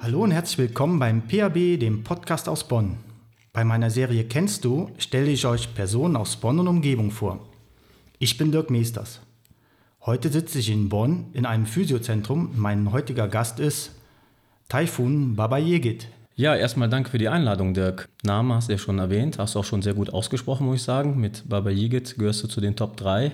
Hallo und herzlich willkommen beim PAB, dem Podcast aus Bonn. Bei meiner Serie Kennst du stelle ich euch Personen aus Bonn und Umgebung vor. Ich bin Dirk Meesters. Heute sitze ich in Bonn in einem Physiozentrum. Mein heutiger Gast ist Taifun Babayegit. Ja, erstmal danke für die Einladung, Dirk. Name hast du ja schon erwähnt, hast du auch schon sehr gut ausgesprochen, muss ich sagen. Mit Baba Yigit gehörst du zu den Top 3.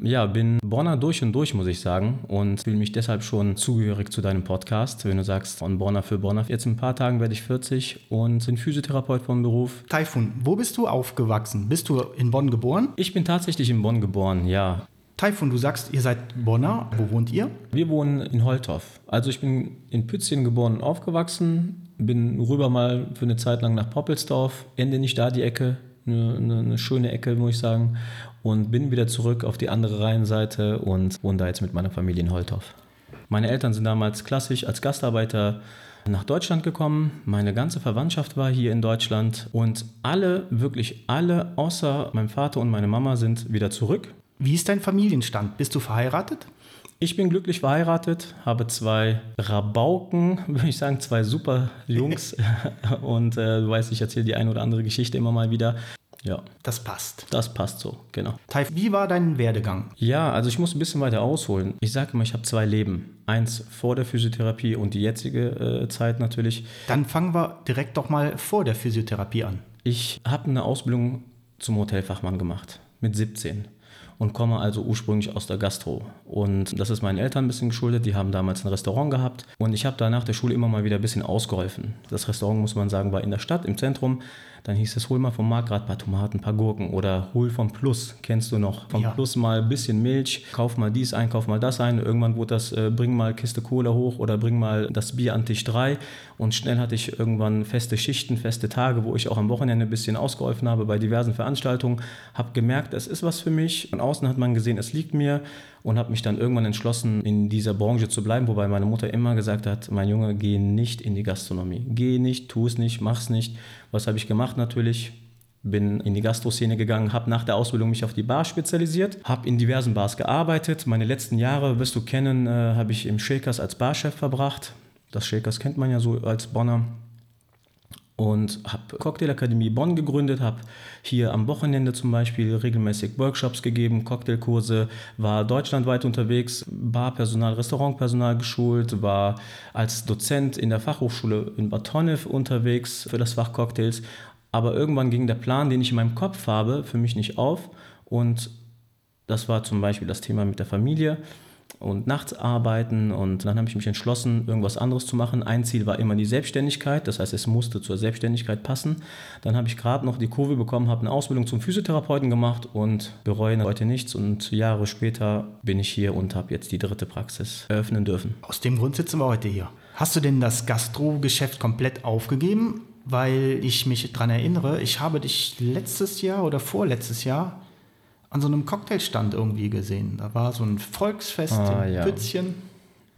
Ja, bin Bonner durch und durch, muss ich sagen, und fühle mich deshalb schon zugehörig zu deinem Podcast. Wenn du sagst, von Bonner für Bonner. Jetzt in ein paar Tagen werde ich 40 und bin Physiotherapeut vom Beruf. Taifun, wo bist du aufgewachsen? Bist du in Bonn geboren? Ich bin tatsächlich in Bonn geboren, ja. Taifun, du sagst, ihr seid Bonner. Wo wohnt ihr? Wir wohnen in Holtorf. Also ich bin in Pützchen geboren und aufgewachsen, bin rüber mal für eine Zeit lang nach Poppelsdorf, Ende nicht da die Ecke, eine, eine, schöne Ecke, muss ich sagen, und bin wieder zurück auf die andere Rheinseite und wohne da jetzt mit meiner Familie in Holtorf. Meine Eltern sind damals klassisch als Gastarbeiter nach Deutschland gekommen. Meine ganze Verwandtschaft war hier in Deutschland und alle, wirklich alle, außer mein Vater und meine Mama, sind wieder zurück. Wie ist dein Familienstand? Bist du verheiratet? Ich bin glücklich verheiratet, habe zwei Rabauken, würde ich sagen, zwei super Jungs. und äh, du weißt, ich erzähle die eine oder andere Geschichte immer mal wieder. Ja. Das passt. Das passt so, genau. Taif, wie war dein Werdegang? Ja, also ich muss ein bisschen weiter ausholen. Ich sage immer, ich habe zwei Leben. Eins vor der Physiotherapie und die jetzige äh, Zeit natürlich. Dann fangen wir direkt doch mal vor der Physiotherapie an. Ich habe eine Ausbildung zum Hotelfachmann gemacht mit 17 und komme also ursprünglich aus der Gastro. Und das ist meinen Eltern ein bisschen geschuldet. Die haben damals ein Restaurant gehabt und ich habe da nach der Schule immer mal wieder ein bisschen ausgeholfen. Das Restaurant, muss man sagen, war in der Stadt, im Zentrum. Dann hieß es, hol mal vom Markt gerade ein paar Tomaten, ein paar Gurken oder hol vom Plus, kennst du noch. Vom ja. Plus mal ein bisschen Milch, kauf mal dies ein, kauf mal das ein. Irgendwann wurde das, äh, bring mal Kiste Cola hoch oder bring mal das Bier an Tisch 3. Und schnell hatte ich irgendwann feste Schichten, feste Tage, wo ich auch am Wochenende ein bisschen ausgeholfen habe bei diversen Veranstaltungen. Habe gemerkt, es ist was für mich. Von außen hat man gesehen, es liegt mir und habe mich dann irgendwann entschlossen, in dieser Branche zu bleiben, wobei meine Mutter immer gesagt hat, mein Junge, geh nicht in die Gastronomie. Geh nicht, tu es nicht, mach es nicht. Was habe ich gemacht natürlich? bin in die Gastroszene gegangen, habe nach der Ausbildung mich auf die Bar spezialisiert, habe in diversen Bars gearbeitet. Meine letzten Jahre, wirst du kennen, äh, habe ich im Shakers als Barchef verbracht. Das Shakers kennt man ja so als Bonner und habe Cocktailakademie Bonn gegründet, habe hier am Wochenende zum Beispiel regelmäßig Workshops gegeben, Cocktailkurse, war deutschlandweit unterwegs, Barpersonal, Restaurantpersonal geschult, war als Dozent in der Fachhochschule in Bad Honnef unterwegs für das Fach Cocktails. Aber irgendwann ging der Plan, den ich in meinem Kopf habe, für mich nicht auf und das war zum Beispiel das Thema mit der Familie und nachts arbeiten und dann habe ich mich entschlossen, irgendwas anderes zu machen. Ein Ziel war immer die Selbstständigkeit, das heißt, es musste zur Selbstständigkeit passen. Dann habe ich gerade noch die Kurve bekommen, habe eine Ausbildung zum Physiotherapeuten gemacht und bereue heute nichts und Jahre später bin ich hier und habe jetzt die dritte Praxis eröffnen dürfen. Aus dem Grund sitzen wir heute hier. Hast du denn das Gastro-Geschäft komplett aufgegeben? Weil ich mich daran erinnere, ich habe dich letztes Jahr oder vorletztes Jahr an so einem Cocktailstand irgendwie gesehen. Da war so ein Volksfest ah, ja. Pützchen.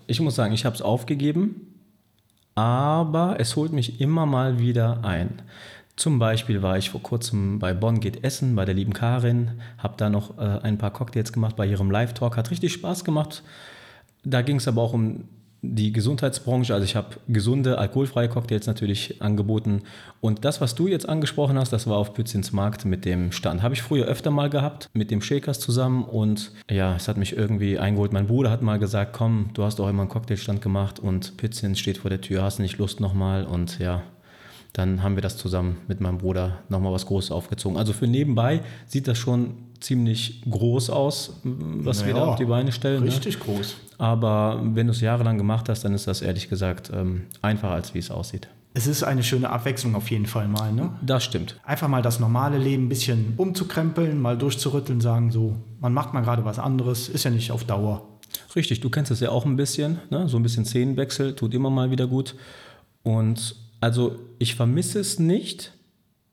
Ich muss sagen, ich habe es aufgegeben, aber es holt mich immer mal wieder ein. Zum Beispiel war ich vor kurzem bei Bonn geht Essen bei der lieben Karin, habe da noch äh, ein paar Cocktails gemacht bei ihrem Live-Talk, hat richtig Spaß gemacht. Da ging es aber auch um die Gesundheitsbranche. Also ich habe gesunde, alkoholfreie Cocktails natürlich angeboten. Und das, was du jetzt angesprochen hast, das war auf Pützins Markt mit dem Stand. Habe ich früher öfter mal gehabt, mit dem Shakers zusammen. Und ja, es hat mich irgendwie eingeholt. Mein Bruder hat mal gesagt, komm, du hast auch immer einen Cocktailstand gemacht und Pützins steht vor der Tür, hast nicht Lust nochmal? Und ja, dann haben wir das zusammen mit meinem Bruder nochmal was Großes aufgezogen. Also für nebenbei sieht das schon ziemlich groß aus, was naja, wir da auf die Beine stellen. Ne? Richtig ne? groß. Aber wenn du es jahrelang gemacht hast, dann ist das ehrlich gesagt ähm, einfacher, als wie es aussieht. Es ist eine schöne Abwechslung auf jeden Fall mal, ne? Das stimmt. Einfach mal das normale Leben ein bisschen umzukrempeln, mal durchzurütteln, sagen so, man macht mal gerade was anderes, ist ja nicht auf Dauer. Richtig, du kennst es ja auch ein bisschen, ne? so ein bisschen Szenenwechsel tut immer mal wieder gut. Und also ich vermisse es nicht,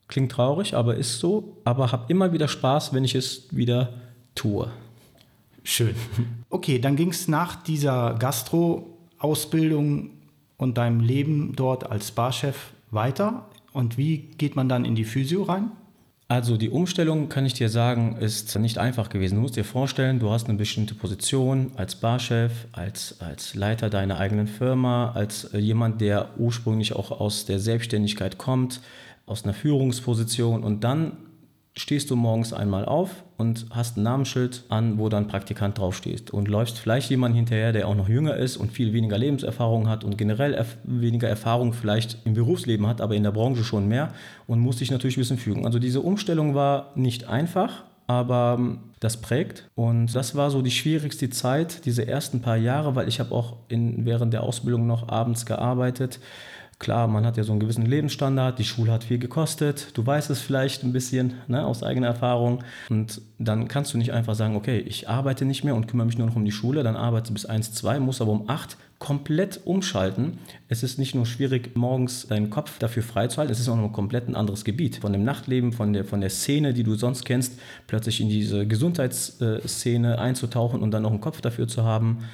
klingt traurig, aber ist so, aber habe immer wieder Spaß, wenn ich es wieder tue. Schön. Okay, dann ging es nach dieser Gastro-Ausbildung und deinem Leben dort als Barchef weiter. Und wie geht man dann in die Physio rein? Also die Umstellung, kann ich dir sagen, ist nicht einfach gewesen. Du musst dir vorstellen, du hast eine bestimmte Position als Barchef, als, als Leiter deiner eigenen Firma, als jemand, der ursprünglich auch aus der Selbstständigkeit kommt, aus einer Führungsposition und dann stehst du morgens einmal auf und hast ein Namensschild an, wo dann Praktikant draufsteht und läufst vielleicht jemand hinterher, der auch noch jünger ist und viel weniger Lebenserfahrung hat und generell erf weniger Erfahrung vielleicht im Berufsleben hat, aber in der Branche schon mehr und musst dich natürlich ein bisschen fügen. Also diese Umstellung war nicht einfach, aber ähm, das prägt und das war so die schwierigste Zeit, diese ersten paar Jahre, weil ich habe auch in, während der Ausbildung noch abends gearbeitet Klar, man hat ja so einen gewissen Lebensstandard, die Schule hat viel gekostet, du weißt es vielleicht ein bisschen ne, aus eigener Erfahrung und dann kannst du nicht einfach sagen, okay, ich arbeite nicht mehr und kümmere mich nur noch um die Schule, dann arbeite bis 1, 2, muss aber um 8 komplett umschalten. Es ist nicht nur schwierig, morgens deinen Kopf dafür freizuhalten, es ist auch noch ein komplett ein anderes Gebiet. Von dem Nachtleben, von der, von der Szene, die du sonst kennst, plötzlich in diese Gesundheitsszene einzutauchen und dann noch einen Kopf dafür zu haben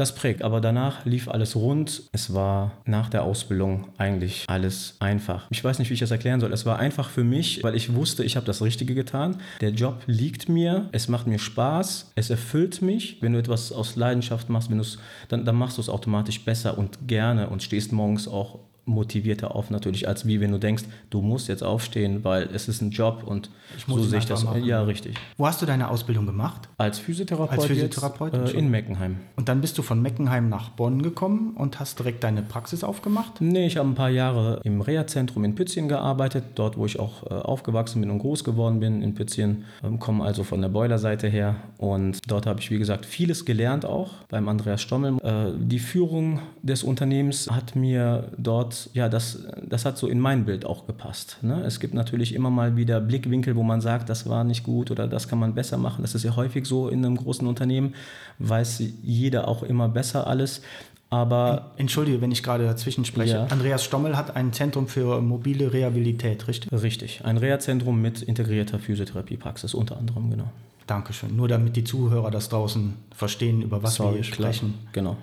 das prägt, aber danach lief alles rund. Es war nach der Ausbildung eigentlich alles einfach. Ich weiß nicht, wie ich das erklären soll. Es war einfach für mich, weil ich wusste, ich habe das Richtige getan. Der Job liegt mir, es macht mir Spaß, es erfüllt mich. Wenn du etwas aus Leidenschaft machst, wenn dann, dann machst du es automatisch besser und gerne und stehst morgens auch motivierter auf natürlich, als wie wenn du denkst, du musst jetzt aufstehen, weil es ist ein Job und so sehe ich das. Machen. Ja, richtig. Wo hast du deine Ausbildung gemacht? Als Physiotherapeut, Als Physiotherapeut jetzt, äh, in Meckenheim. Und dann bist du von Meckenheim nach Bonn gekommen und hast direkt deine Praxis aufgemacht? Nee, ich habe ein paar Jahre im Reha-Zentrum in Pützchen gearbeitet, dort wo ich auch äh, aufgewachsen bin und groß geworden bin in Pützchen, ähm, komme also von der Boilerseite her und dort habe ich wie gesagt vieles gelernt auch beim Andreas Stommel. Äh, die Führung des Unternehmens hat mir dort ja, das, das hat so in mein Bild auch gepasst. Ne? Es gibt natürlich immer mal wieder Blickwinkel, wo man sagt, das war nicht gut oder das kann man besser machen. Das ist ja häufig so in einem großen Unternehmen, weiß jeder auch immer besser alles. Aber Entschuldige, wenn ich gerade dazwischen spreche. Ja. Andreas Stommel hat ein Zentrum für mobile Rehabilität, richtig? Richtig, ein Reha-Zentrum mit integrierter Physiotherapiepraxis unter anderem, genau. Dankeschön. Nur damit die Zuhörer das draußen verstehen, über was Sorry, wir hier sprechen. Klar. Genau.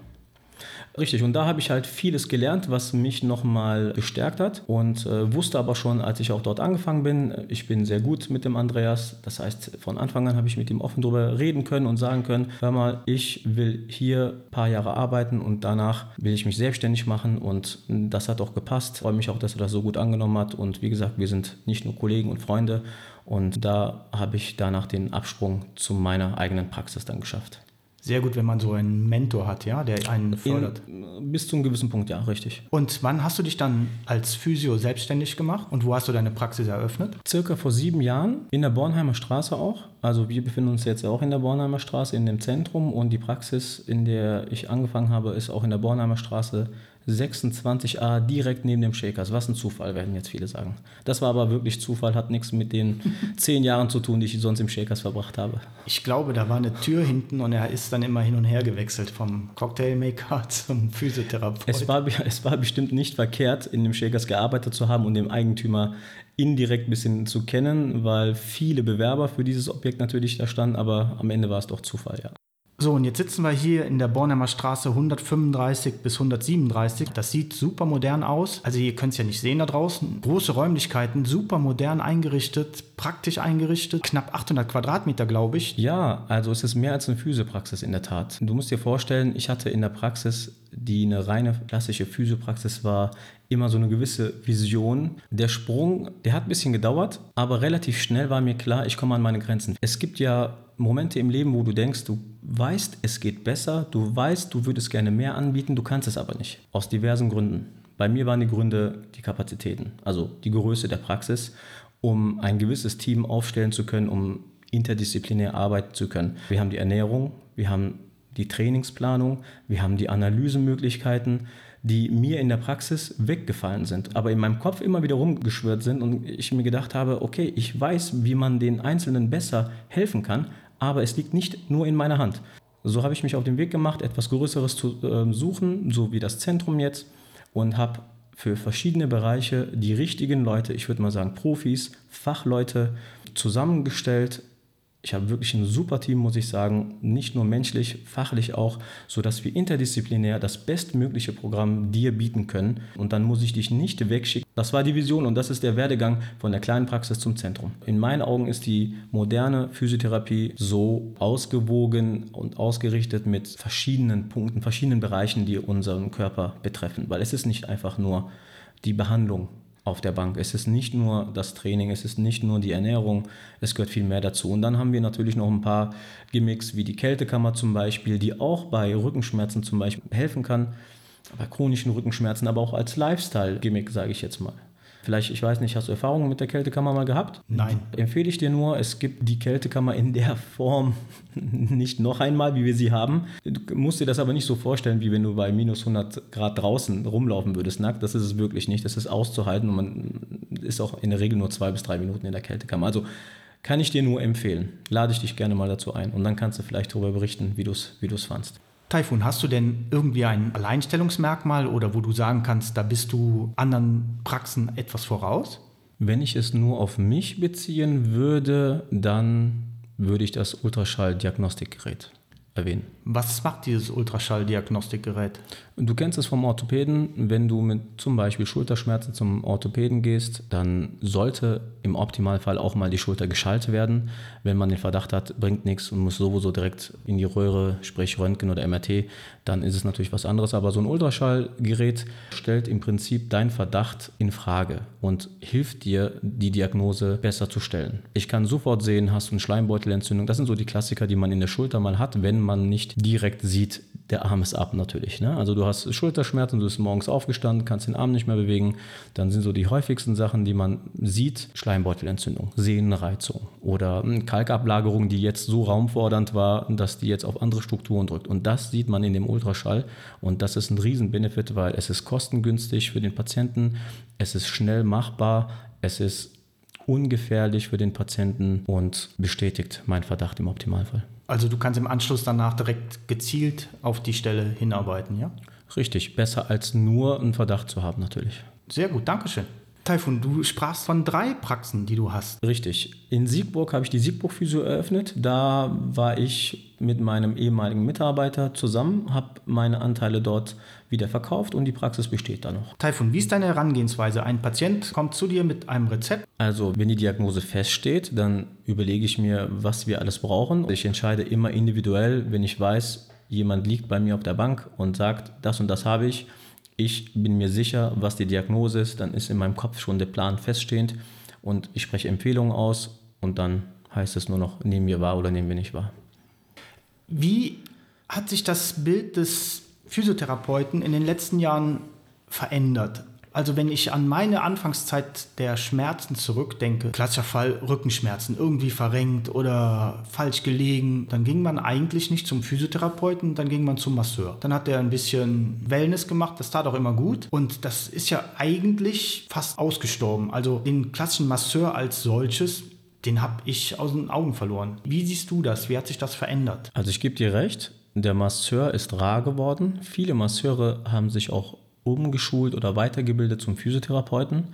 Richtig, und da habe ich halt vieles gelernt, was mich nochmal gestärkt hat und äh, wusste aber schon, als ich auch dort angefangen bin, ich bin sehr gut mit dem Andreas. Das heißt, von Anfang an habe ich mit ihm offen darüber reden können und sagen können, hör mal, ich will hier ein paar Jahre arbeiten und danach will ich mich selbstständig machen und das hat auch gepasst. Ich freue mich auch, dass er das so gut angenommen hat und wie gesagt, wir sind nicht nur Kollegen und Freunde und da habe ich danach den Absprung zu meiner eigenen Praxis dann geschafft sehr gut, wenn man so einen Mentor hat, ja, der einen fördert. In, bis zu einem gewissen Punkt, ja, richtig. Und wann hast du dich dann als Physio selbstständig gemacht und wo hast du deine Praxis eröffnet? Circa vor sieben Jahren in der Bornheimer Straße auch. Also wir befinden uns jetzt auch in der Bornheimer Straße in dem Zentrum und die Praxis, in der ich angefangen habe, ist auch in der Bornheimer Straße 26a direkt neben dem Shakers. Was ein Zufall, werden jetzt viele sagen. Das war aber wirklich Zufall, hat nichts mit den zehn Jahren zu tun, die ich sonst im Shakers verbracht habe. Ich glaube, da war eine Tür hinten und er ist dann immer hin und her gewechselt vom Cocktailmaker zum Physiotherapeut. Es war, es war bestimmt nicht verkehrt, in dem Shakers gearbeitet zu haben und den Eigentümer indirekt ein bisschen zu kennen, weil viele Bewerber für dieses Objekt natürlich da standen, aber am Ende war es doch Zufall, ja. So, und jetzt sitzen wir hier in der Bornheimer Straße 135 bis 137. Das sieht super modern aus. Also ihr könnt es ja nicht sehen da draußen. Große Räumlichkeiten, super modern eingerichtet, praktisch eingerichtet. Knapp 800 Quadratmeter, glaube ich. Ja, also es ist mehr als eine Physiopraxis in der Tat. Du musst dir vorstellen, ich hatte in der Praxis, die eine reine klassische Physiopraxis war, immer so eine gewisse Vision. Der Sprung, der hat ein bisschen gedauert, aber relativ schnell war mir klar, ich komme an meine Grenzen. Es gibt ja Momente im Leben, wo du denkst, du weißt, es geht besser, du weißt, du würdest gerne mehr anbieten, du kannst es aber nicht. Aus diversen Gründen. Bei mir waren die Gründe die Kapazitäten, also die Größe der Praxis, um ein gewisses Team aufstellen zu können, um interdisziplinär arbeiten zu können. Wir haben die Ernährung, wir haben die Trainingsplanung, wir haben die Analysemöglichkeiten, die mir in der Praxis weggefallen sind, aber in meinem Kopf immer wieder rumgeschwört sind und ich mir gedacht habe, okay, ich weiß, wie man den Einzelnen besser helfen kann, aber es liegt nicht nur in meiner Hand. So habe ich mich auf den Weg gemacht, etwas Größeres zu äh, suchen, so wie das Zentrum jetzt, und habe für verschiedene Bereiche die richtigen Leute, ich würde mal sagen Profis, Fachleute zusammengestellt. Ich habe wirklich ein super Team, muss ich sagen, nicht nur menschlich, fachlich auch, sodass wir interdisziplinär das bestmögliche Programm dir bieten können. Und dann muss ich dich nicht wegschicken. Das war die Vision und das ist der Werdegang von der kleinen Praxis zum Zentrum. In meinen Augen ist die moderne Physiotherapie so ausgewogen und ausgerichtet mit verschiedenen Punkten, verschiedenen Bereichen, die unseren Körper betreffen. Weil es ist nicht einfach nur die Behandlung auf der Bank. Es ist nicht nur das Training, es ist nicht nur die Ernährung, es gehört viel mehr dazu. Und dann haben wir natürlich noch ein paar Gimmicks wie die Kältekammer zum Beispiel, die auch bei Rückenschmerzen zum Beispiel helfen kann, bei chronischen Rückenschmerzen, aber auch als Lifestyle-Gimmick, sage ich jetzt mal. Vielleicht, ich weiß nicht, hast du Erfahrungen mit der Kältekammer mal gehabt? Nein. Empfehle ich dir nur, es gibt die Kältekammer in der Form nicht noch einmal, wie wir sie haben. Du musst dir das aber nicht so vorstellen, wie wenn du bei minus 100 Grad draußen rumlaufen würdest, nackt. Das ist es wirklich nicht. Das ist auszuhalten und man ist auch in der Regel nur zwei bis drei Minuten in der Kältekammer. Also kann ich dir nur empfehlen. Lade ich dich gerne mal dazu ein und dann kannst du vielleicht darüber berichten, wie du es wie fandst. Taifun, hast du denn irgendwie ein Alleinstellungsmerkmal oder wo du sagen kannst, da bist du anderen Praxen etwas voraus? Wenn ich es nur auf mich beziehen würde, dann würde ich das Ultraschall-Diagnostikgerät erwähnen. Was macht dieses Ultraschalldiagnostikgerät? Du kennst es vom Orthopäden. Wenn du mit zum Beispiel Schulterschmerzen zum Orthopäden gehst, dann sollte im Optimalfall auch mal die Schulter geschaltet werden. Wenn man den Verdacht hat, bringt nichts und muss sowieso direkt in die Röhre, sprich Röntgen oder MRT, dann ist es natürlich was anderes. Aber so ein Ultraschallgerät stellt im Prinzip deinen Verdacht in Frage und hilft dir, die Diagnose besser zu stellen. Ich kann sofort sehen, hast du eine Schleimbeutelentzündung. Das sind so die Klassiker, die man in der Schulter mal hat, wenn man nicht direkt sieht, der Arm ist ab natürlich. Ne? Also du hast Schulterschmerzen, du bist morgens aufgestanden, kannst den Arm nicht mehr bewegen. Dann sind so die häufigsten Sachen, die man sieht, Schleimbeutelentzündung, Sehnenreizung oder Kalkablagerung, die jetzt so raumfordernd war, dass die jetzt auf andere Strukturen drückt. Und das sieht man in dem Ultraschall und das ist ein Riesenbenefit, weil es ist kostengünstig für den Patienten, es ist schnell machbar, es ist ungefährlich für den Patienten und bestätigt meinen Verdacht im Optimalfall. Also du kannst im Anschluss danach direkt gezielt auf die Stelle hinarbeiten, ja? Richtig, besser als nur einen Verdacht zu haben natürlich. Sehr gut, Dankeschön. Taifun, du sprachst von drei Praxen, die du hast. Richtig. In Siegburg habe ich die Siegburg Physio eröffnet. Da war ich mit meinem ehemaligen Mitarbeiter zusammen, habe meine Anteile dort wieder verkauft und die Praxis besteht da noch. Taifun, wie ist deine Herangehensweise? Ein Patient kommt zu dir mit einem Rezept. Also, wenn die Diagnose feststeht, dann überlege ich mir, was wir alles brauchen. Ich entscheide immer individuell, wenn ich weiß, jemand liegt bei mir auf der Bank und sagt, das und das habe ich ich bin mir sicher, was die Diagnose ist, dann ist in meinem Kopf schon der Plan feststehend und ich spreche Empfehlungen aus und dann heißt es nur noch, nehmen wir wahr oder nehmen wir nicht wahr. Wie hat sich das Bild des Physiotherapeuten in den letzten Jahren verändert? Also wenn ich an meine Anfangszeit der Schmerzen zurückdenke, klassischer Fall Rückenschmerzen, irgendwie verrenkt oder falsch gelegen, dann ging man eigentlich nicht zum Physiotherapeuten, dann ging man zum Masseur. Dann hat er ein bisschen Wellness gemacht, das tat auch immer gut und das ist ja eigentlich fast ausgestorben. Also den klassischen Masseur als solches den habe ich aus den Augen verloren. Wie siehst du das? Wie hat sich das verändert? Also ich gebe dir recht, der Masseur ist rar geworden. Viele Masseure haben sich auch umgeschult oder weitergebildet zum Physiotherapeuten.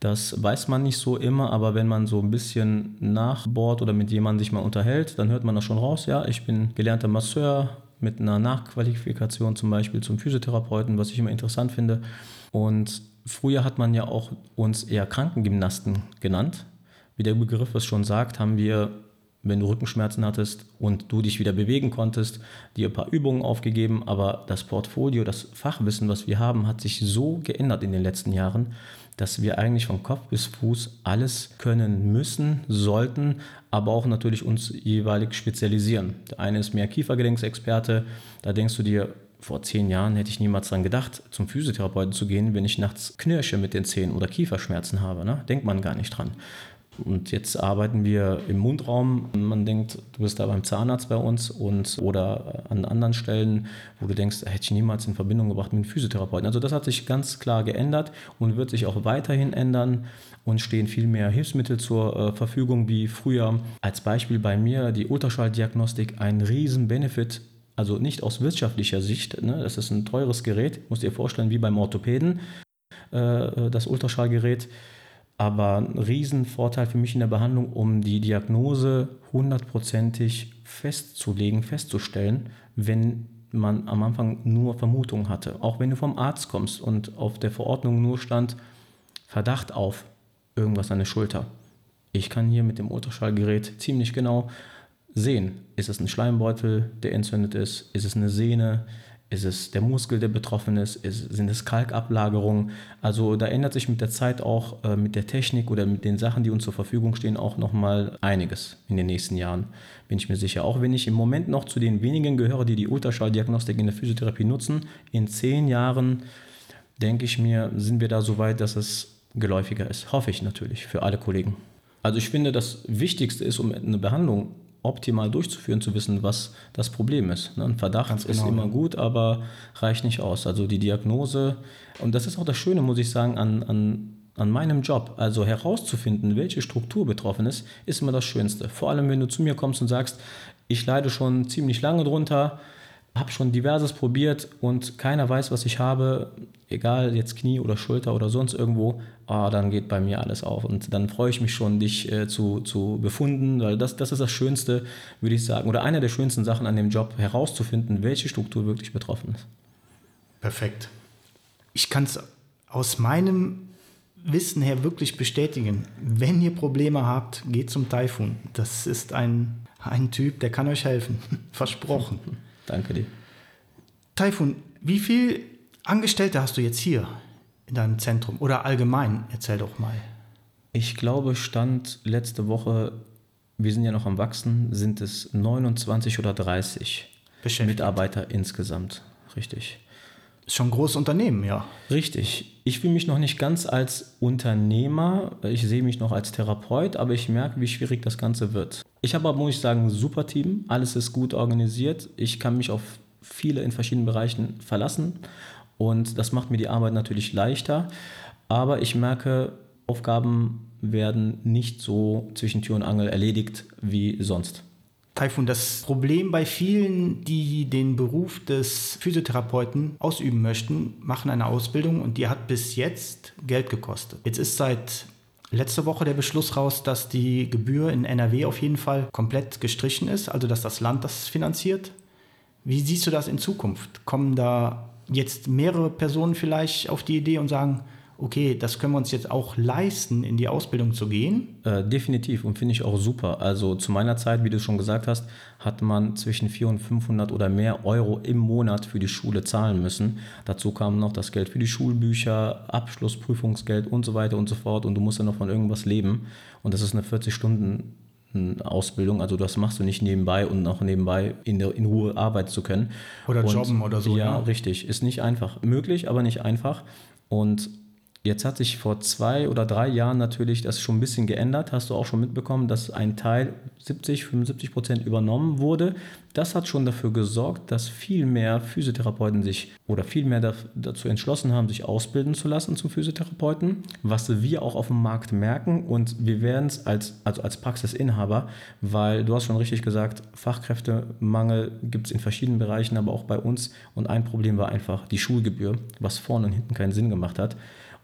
Das weiß man nicht so immer, aber wenn man so ein bisschen nachbohrt oder mit jemandem sich mal unterhält, dann hört man das schon raus. Ja, ich bin gelernter Masseur mit einer Nachqualifikation zum Beispiel zum Physiotherapeuten, was ich immer interessant finde. Und früher hat man ja auch uns eher Krankengymnasten genannt. Wie der Begriff es schon sagt, haben wir wenn du Rückenschmerzen hattest und du dich wieder bewegen konntest, dir ein paar Übungen aufgegeben, aber das Portfolio, das Fachwissen, was wir haben, hat sich so geändert in den letzten Jahren, dass wir eigentlich von Kopf bis Fuß alles können müssen, sollten, aber auch natürlich uns jeweilig spezialisieren. Der eine ist mehr Kiefergelenksexperte, da denkst du dir, vor zehn Jahren hätte ich niemals daran gedacht, zum Physiotherapeuten zu gehen, wenn ich nachts Knirsche mit den Zähnen oder Kieferschmerzen habe. Ne? Denkt man gar nicht dran. Und jetzt arbeiten wir im Mundraum. Man denkt, du bist da beim Zahnarzt bei uns und oder an anderen Stellen, wo du denkst, hätte ich niemals in Verbindung gebracht mit einem Physiotherapeuten. Also das hat sich ganz klar geändert und wird sich auch weiterhin ändern und stehen viel mehr Hilfsmittel zur äh, Verfügung wie früher. Als Beispiel bei mir die Ultraschalldiagnostik ein riesen Benefit also nicht aus wirtschaftlicher Sicht, ne? das ist ein teures Gerät, musst dir vorstellen, wie beim Orthopäden, äh, das Ultraschallgerät aber ein Riesenvorteil für mich in der Behandlung, um die Diagnose hundertprozentig festzulegen, festzustellen, wenn man am Anfang nur Vermutungen hatte. Auch wenn du vom Arzt kommst und auf der Verordnung nur stand Verdacht auf irgendwas an der Schulter. Ich kann hier mit dem Ultraschallgerät ziemlich genau sehen, ist es ein Schleimbeutel, der entzündet ist, ist es eine Sehne, ist es der Muskel, der betroffen ist? ist sind es Kalkablagerungen? Also da ändert sich mit der Zeit auch äh, mit der Technik oder mit den Sachen, die uns zur Verfügung stehen, auch nochmal einiges in den nächsten Jahren, bin ich mir sicher. Auch wenn ich im Moment noch zu den wenigen gehöre, die die Ultraschalldiagnostik in der Physiotherapie nutzen, in zehn Jahren, denke ich mir, sind wir da so weit, dass es geläufiger ist. Hoffe ich natürlich für alle Kollegen. Also ich finde, das Wichtigste ist, um eine Behandlung optimal durchzuführen, zu wissen, was das Problem ist. Ne, ein Verdacht genau, ist immer gut, aber reicht nicht aus. Also die Diagnose, und das ist auch das Schöne, muss ich sagen, an, an, an meinem Job. Also herauszufinden, welche Struktur betroffen ist, ist immer das Schönste. Vor allem, wenn du zu mir kommst und sagst, ich leide schon ziemlich lange drunter, habe schon diverses probiert und keiner weiß, was ich habe, egal jetzt Knie oder Schulter oder sonst irgendwo, oh, dann geht bei mir alles auf. Und dann freue ich mich schon, dich äh, zu, zu befunden, weil das, das ist das Schönste, würde ich sagen, oder eine der schönsten Sachen an dem Job, herauszufinden, welche Struktur wirklich betroffen ist. Perfekt. Ich kann es aus meinem Wissen her wirklich bestätigen. Wenn ihr Probleme habt, geht zum Taifun. Das ist ein, ein Typ, der kann euch helfen. Versprochen. Danke dir. Taifun, wie viele Angestellte hast du jetzt hier in deinem Zentrum oder allgemein? Erzähl doch mal. Ich glaube, Stand letzte Woche, wir sind ja noch am Wachsen, sind es 29 oder 30 Mitarbeiter insgesamt. Richtig. Ist schon ein großes Unternehmen, ja. Richtig. Ich fühle mich noch nicht ganz als Unternehmer. Ich sehe mich noch als Therapeut, aber ich merke, wie schwierig das Ganze wird. Ich habe aber, muss ich sagen, ein super Team. Alles ist gut organisiert. Ich kann mich auf viele in verschiedenen Bereichen verlassen und das macht mir die Arbeit natürlich leichter. Aber ich merke, Aufgaben werden nicht so zwischen Tür und Angel erledigt wie sonst. Taifun, das Problem bei vielen, die den Beruf des Physiotherapeuten ausüben möchten, machen eine Ausbildung und die hat bis jetzt Geld gekostet. Jetzt ist seit letzter Woche der Beschluss raus, dass die Gebühr in NRW auf jeden Fall komplett gestrichen ist, also dass das Land das finanziert. Wie siehst du das in Zukunft? Kommen da jetzt mehrere Personen vielleicht auf die Idee und sagen, okay, das können wir uns jetzt auch leisten, in die Ausbildung zu gehen? Äh, definitiv und finde ich auch super. Also zu meiner Zeit, wie du schon gesagt hast, hat man zwischen 400 und 500 oder mehr Euro im Monat für die Schule zahlen müssen. Dazu kam noch das Geld für die Schulbücher, Abschlussprüfungsgeld und so weiter und so fort und du musst ja noch von irgendwas leben und das ist eine 40 Stunden Ausbildung. Also das machst du nicht nebenbei und auch nebenbei in, der, in Ruhe arbeiten zu können. Oder und, jobben oder so. Ja, ja, richtig. Ist nicht einfach. Möglich, aber nicht einfach. Und Jetzt hat sich vor zwei oder drei Jahren natürlich das schon ein bisschen geändert. Hast du auch schon mitbekommen, dass ein Teil 70, 75 Prozent übernommen wurde. Das hat schon dafür gesorgt, dass viel mehr Physiotherapeuten sich oder viel mehr dazu entschlossen haben, sich ausbilden zu lassen zum Physiotherapeuten, was wir auch auf dem Markt merken. Und wir werden es als, also als Praxisinhaber, weil du hast schon richtig gesagt, Fachkräftemangel gibt es in verschiedenen Bereichen, aber auch bei uns. Und ein Problem war einfach die Schulgebühr, was vorne und hinten keinen Sinn gemacht hat.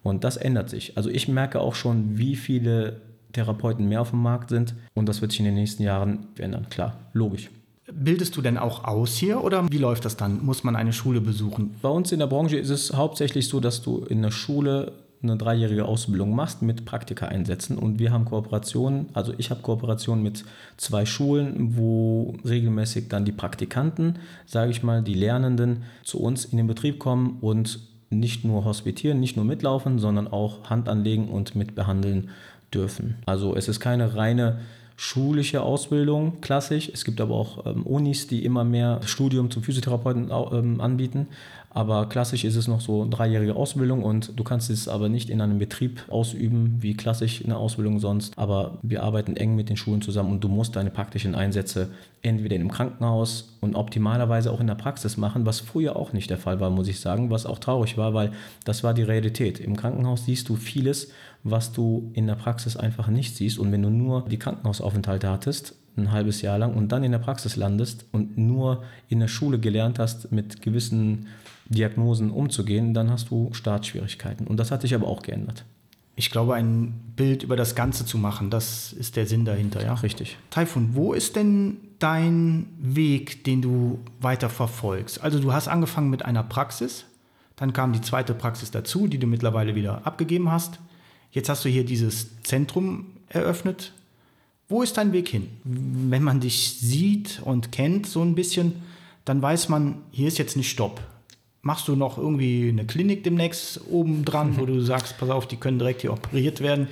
Und das ändert sich. Also ich merke auch schon, wie viele Therapeuten mehr auf dem Markt sind und das wird sich in den nächsten Jahren ändern. Klar, logisch. Bildest du denn auch aus hier oder wie läuft das dann? Muss man eine Schule besuchen? Bei uns in der Branche ist es hauptsächlich so, dass du in der Schule eine dreijährige Ausbildung machst mit Praktika einsetzen und wir haben Kooperationen, also ich habe Kooperationen mit zwei Schulen, wo regelmäßig dann die Praktikanten, sage ich mal, die Lernenden zu uns in den Betrieb kommen und nicht nur hospitieren, nicht nur mitlaufen, sondern auch Hand anlegen und mitbehandeln dürfen. Also es ist keine reine schulische Ausbildung, klassisch. Es gibt aber auch ähm, Unis, die immer mehr Studium zum Physiotherapeuten ähm, anbieten. Aber klassisch ist es noch so eine dreijährige Ausbildung und du kannst es aber nicht in einem Betrieb ausüben, wie klassisch eine Ausbildung sonst. Aber wir arbeiten eng mit den Schulen zusammen und du musst deine praktischen Einsätze entweder im Krankenhaus und optimalerweise auch in der Praxis machen, was früher auch nicht der Fall war, muss ich sagen, was auch traurig war, weil das war die Realität. Im Krankenhaus siehst du vieles, was du in der Praxis einfach nicht siehst. Und wenn du nur die Krankenhausaufenthalte hattest, ein halbes Jahr lang und dann in der Praxis landest und nur in der Schule gelernt hast, mit gewissen Diagnosen umzugehen, dann hast du Startschwierigkeiten. Und das hat sich aber auch geändert. ich glaube, ein Bild über das Ganze zu machen. Das ist der Sinn dahinter, ja? Richtig. Taifun, wo ist denn dein Weg, den du weiter verfolgst? Also du hast angefangen mit einer Praxis, dann kam die zweite Praxis dazu, die du mittlerweile wieder abgegeben hast. Jetzt hast du hier dieses Zentrum eröffnet. Wo ist dein Weg hin? Wenn man dich sieht und kennt so ein bisschen, dann weiß man, hier ist jetzt nicht Stopp. Machst du noch irgendwie eine Klinik demnächst oben dran, wo du sagst, pass auf, die können direkt hier operiert werden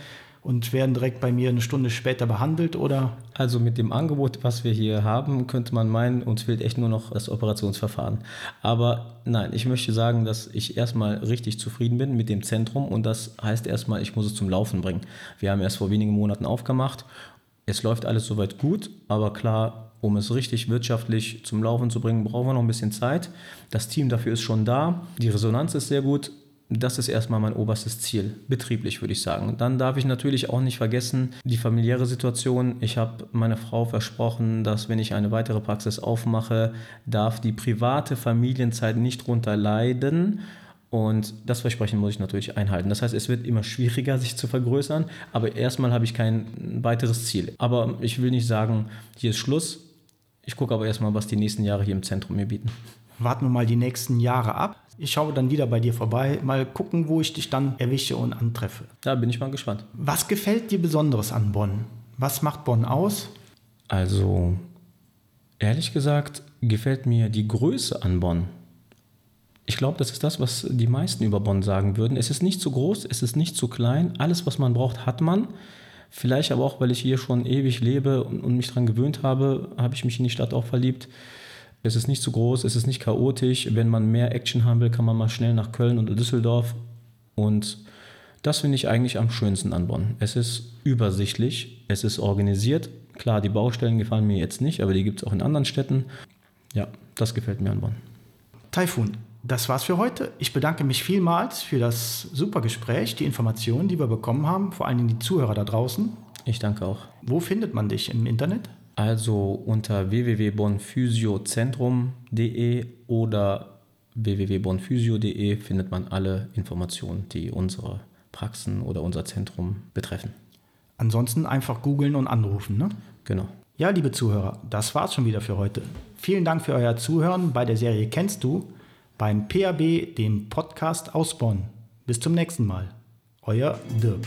und werden direkt bei mir eine Stunde später behandelt oder? Also mit dem Angebot, was wir hier haben, könnte man meinen, uns fehlt echt nur noch das Operationsverfahren. Aber nein, ich möchte sagen, dass ich erstmal richtig zufrieden bin mit dem Zentrum und das heißt erstmal, ich muss es zum Laufen bringen. Wir haben erst vor wenigen Monaten aufgemacht. Es läuft alles soweit gut, aber klar, um es richtig wirtschaftlich zum Laufen zu bringen, brauchen wir noch ein bisschen Zeit. Das Team dafür ist schon da. Die Resonanz ist sehr gut. Das ist erstmal mein oberstes Ziel, betrieblich würde ich sagen. Dann darf ich natürlich auch nicht vergessen, die familiäre Situation. Ich habe meiner Frau versprochen, dass wenn ich eine weitere Praxis aufmache, darf die private Familienzeit nicht drunter leiden. Und das Versprechen muss ich natürlich einhalten. Das heißt, es wird immer schwieriger, sich zu vergrößern, aber erstmal habe ich kein weiteres Ziel. Aber ich will nicht sagen, hier ist Schluss. Ich gucke aber erstmal, was die nächsten Jahre hier im Zentrum mir bieten. Warten wir mal die nächsten Jahre ab. Ich schaue dann wieder bei dir vorbei, mal gucken, wo ich dich dann erwische und antreffe. Da bin ich mal gespannt. Was gefällt dir Besonderes an Bonn? Was macht Bonn aus? Also, ehrlich gesagt, gefällt mir die Größe an Bonn. Ich glaube, das ist das, was die meisten über Bonn sagen würden. Es ist nicht zu groß, es ist nicht zu klein. Alles, was man braucht, hat man. Vielleicht aber auch, weil ich hier schon ewig lebe und, mich daran gewöhnt habe, habe ich mich in die Stadt auch verliebt. Es ist nicht zu groß, es ist nicht chaotisch. Wenn man mehr Action haben will, kann man mal schnell nach Köln oder Düsseldorf. Und das finde ich eigentlich am schönsten an Bonn. Es ist übersichtlich, es ist organisiert. Klar, die Baustellen gefallen mir jetzt nicht, aber die gibt es auch in anderen Städten. Ja, das gefällt mir an Bonn. Taifun, das war's für heute. Ich bedanke mich vielmals für das super Gespräch, die Informationen, die wir bekommen haben, vor allen Dingen die Zuhörer da draußen. Ich danke auch. Wo findet man dich im Internet? Also unter www.bonphysiozentrum.de oder www.bonphysio.de findet man alle Informationen, die unsere Praxen oder unser Zentrum betreffen. Ansonsten einfach googeln und anrufen, ne? Genau. Ja, liebe Zuhörer, das war's schon wieder für heute. Vielen Dank für euer Zuhören bei der Serie Kennst du? beim PAB, dem Podcast aus Bonn. Bis zum nächsten Mal. Euer Dirk.